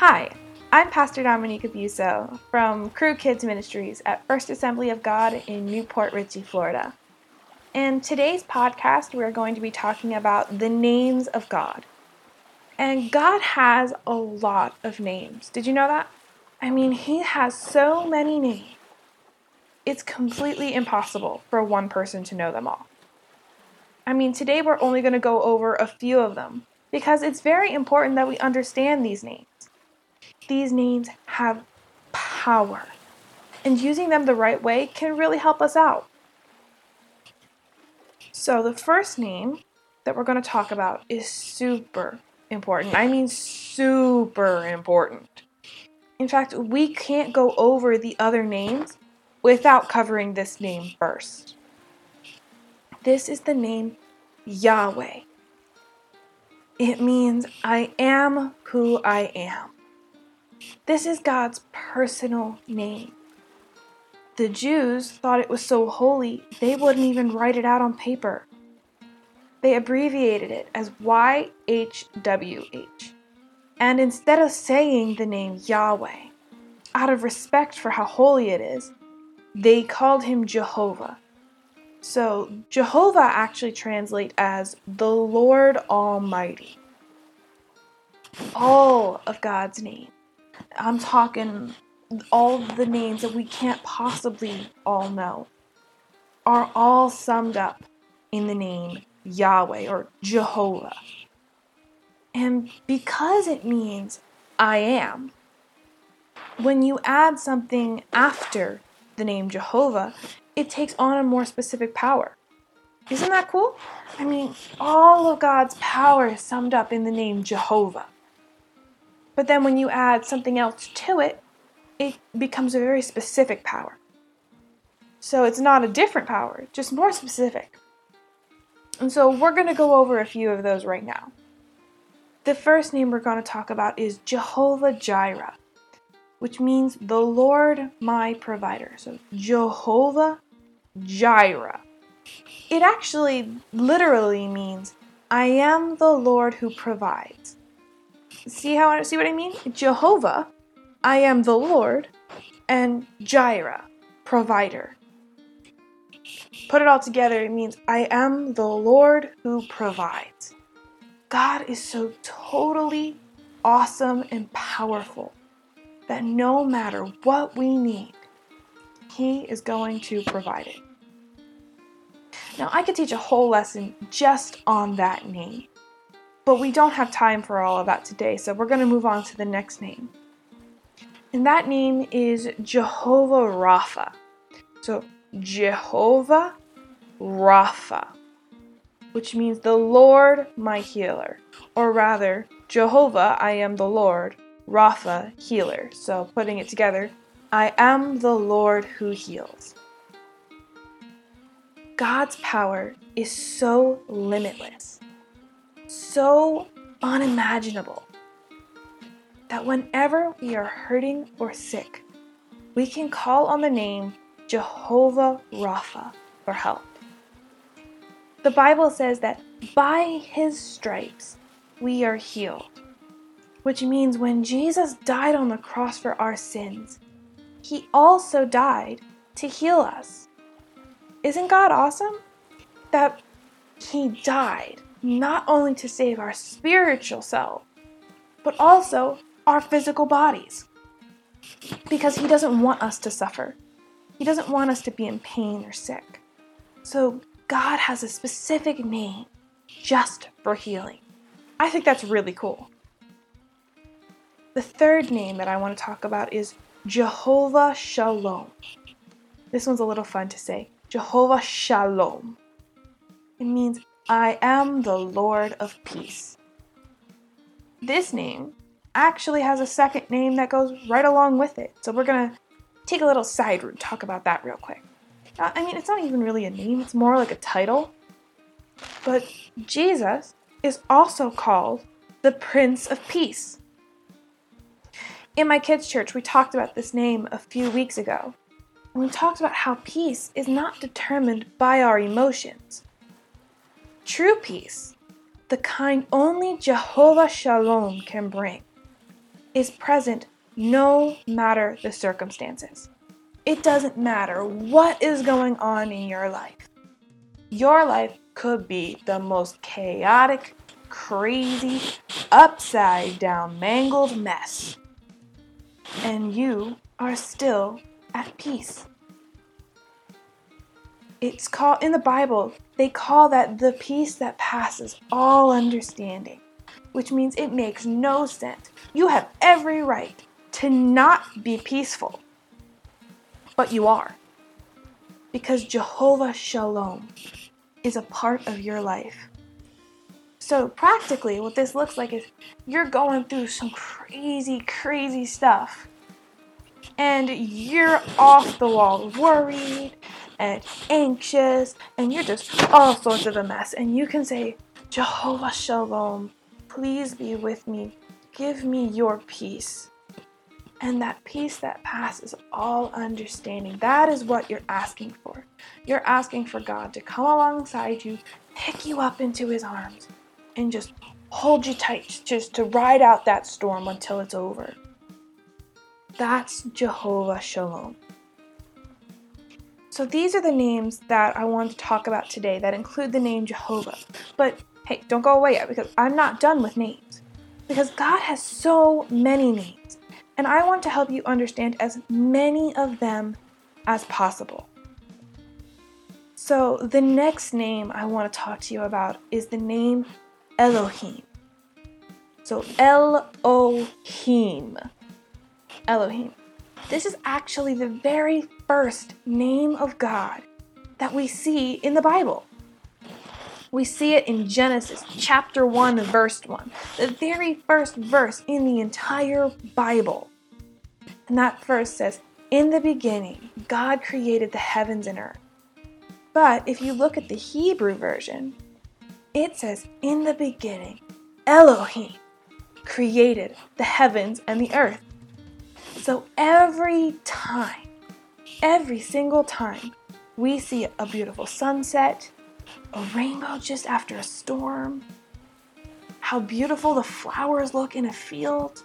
I'm Pastor Dominique Buso from Crew Kids Ministries at First Assembly of God in New Port Richey, Florida. In today's podcast, we're going to be talking about the names of God. And God has a lot of names. Did you know that? I mean, He has so many names. It's completely impossible for one person to know them all. I mean, today we're only going to go over a few of them because it's very important that we understand these names these names have power, and using them the right way can really help us out. So, the first name that we're going to talk about is super important. I mean, super important. In fact, we can't go over the other names without covering this name first. This is the name Yahweh. It means I am who I am. This is God's personal name. The Jews thought it was so holy, they wouldn't even write it out on paper. They abbreviated it as YHWH. And instead of saying the name Yahweh, out of respect for how holy it is, they called him Jehovah. So, Jehovah actually translates as the Lord Almighty. All of God's name I'm talking all the names that we can't possibly all know are all summed up in the name Yahweh or Jehovah. And because it means I am, when you add something after the name Jehovah, it takes on a more specific power. Isn't that cool? I mean, all of God's power is summed up in the name Jehovah. But then when you add something else to it, it becomes a very specific power. So it's not a different power, just more specific. And so we're going to go over a few of those right now. The first name we're going to talk about is Jehovah Jireh, which means the Lord my provider. So Jehovah Jireh. It actually literally means I am the Lord who provides. See how I see what I mean? Jehovah, I am the Lord, and Jireh, provider. Put it all together, it means I am the Lord who provides. God is so totally awesome and powerful that no matter what we need, He is going to provide it. Now, I could teach a whole lesson just on that name. But we don't have time for all of that today, so we're going to move on to the next name. And that name is Jehovah Rapha. So, Jehovah Rapha, which means the Lord my healer. Or rather, Jehovah, I am the Lord, Rapha, healer. So, putting it together, I am the Lord who heals. God's power is so limitless so unimaginable that whenever we are hurting or sick, we can call on the name Jehovah Rapha for help. The Bible says that by his stripes we are healed, which means when Jesus died on the cross for our sins, he also died to heal us. Isn't God awesome? That he died not only to save our spiritual self, but also our physical bodies. Because He doesn't want us to suffer, He doesn't want us to be in pain or sick. So, God has a specific name just for healing. I think that's really cool. The third name that I want to talk about is Jehovah Shalom. This one's a little fun to say. Jehovah Shalom. It means I am the Lord of Peace. This name actually has a second name that goes right along with it. So we're to take a little side route, talk about that real quick. Uh, I mean, it's not even really a name, it's more like a title. But Jesus is also called the Prince of Peace. In my kids' church, we talked about this name a few weeks ago. And we talked about how peace is not determined by our emotions, True peace, the kind only Jehovah Shalom can bring, is present no matter the circumstances. It doesn't matter what is going on in your life. Your life could be the most chaotic, crazy, upside down, mangled mess. And you are still at peace. It's called in the Bible, they call that the peace that passes all understanding, which means it makes no sense. You have every right to not be peaceful, but you are. Because Jehovah Shalom is a part of your life. So, practically, what this looks like is you're going through some crazy, crazy stuff. And you're off the wall worried and anxious, and you're just all sorts of a mess. And you can say, Jehovah Shalom, please be with me. Give me your peace. And that peace that passes all understanding, that is what you're asking for. You're asking for God to come alongside you, pick you up into his arms, and just hold you tight, just to ride out that storm until it's over. That's Jehovah Shalom. So these are the names that I want to talk about today that include the name Jehovah. But hey, don't go away yet because I'm not done with names. Because God has so many names, and I want to help you understand as many of them as possible. So, the next name I want to talk to you about is the name Elohim. So, Elohim. Elohim. This is actually the very first name of God that we see in the Bible. We see it in Genesis chapter 1, verse 1, the very first verse in the entire Bible. And that verse says, In the beginning, God created the heavens and earth. But if you look at the Hebrew version, it says, In the beginning, Elohim created the heavens and the earth. So every time, every single time we see a beautiful sunset, a rainbow just after a storm, how beautiful the flowers look in a field,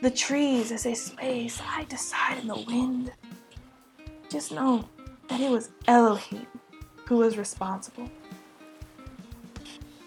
the trees as they sway side to side in the wind, just know that it was Elohim who was responsible.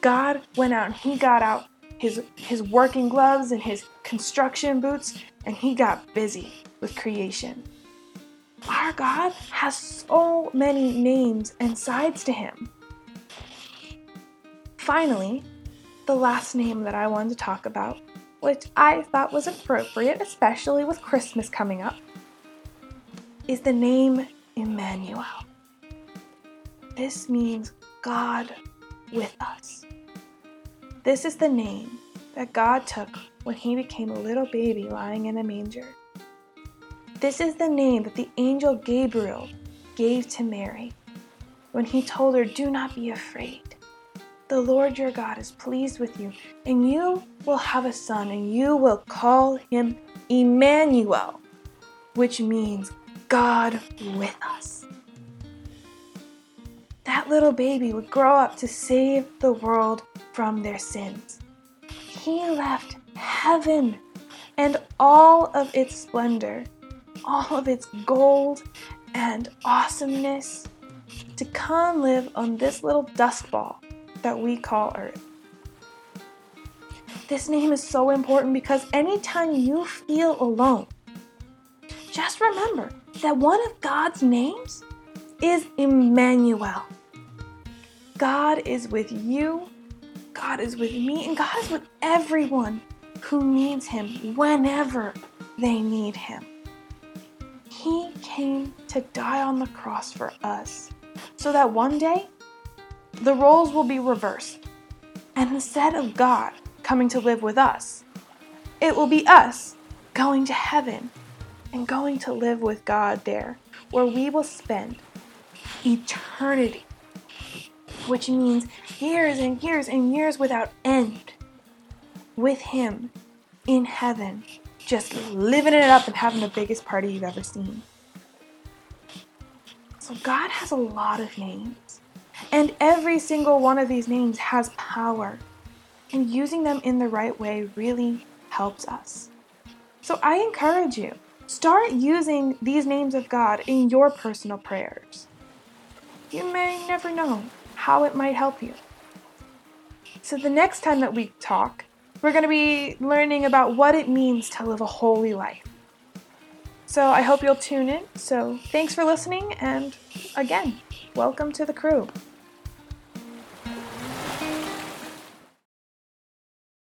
God went out and he got out his, his working gloves and his construction boots and he got busy with creation. Our God has so many names and sides to him. Finally, the last name that I wanted to talk about, which I thought was appropriate, especially with Christmas coming up, is the name Emmanuel. This means God with us. This is the name that God took when he became a little baby lying in a manger. This is the name that the angel Gabriel gave to Mary when he told her, Do not be afraid. The Lord your God is pleased with you, and you will have a son, and you will call him Emmanuel, which means God with us. That little baby would grow up to save the world from their sins. He left heaven and all of its splendor, all of its gold and awesomeness to come live on this little dust ball that we call Earth. This name is so important because anytime you feel alone, just remember that one of God's names is Emmanuel. God is with you, God is with me, and God is with everyone who needs Him whenever they need Him. He came to die on the cross for us so that one day the roles will be reversed. And instead of God coming to live with us, it will be us going to heaven and going to live with God there, where we will spend eternity, which means years and years and years without end with Him in heaven, just living it up and having the biggest party you've ever seen. So, God has a lot of names, and every single one of these names has power, and using them in the right way really helps us. So I encourage you start using these names of God in your personal prayers. You may never know how it might help you. So the next time that we talk, we're going to be learning about what it means to live a holy life. So I hope you'll tune in. So thanks for listening, and again, welcome to the crew.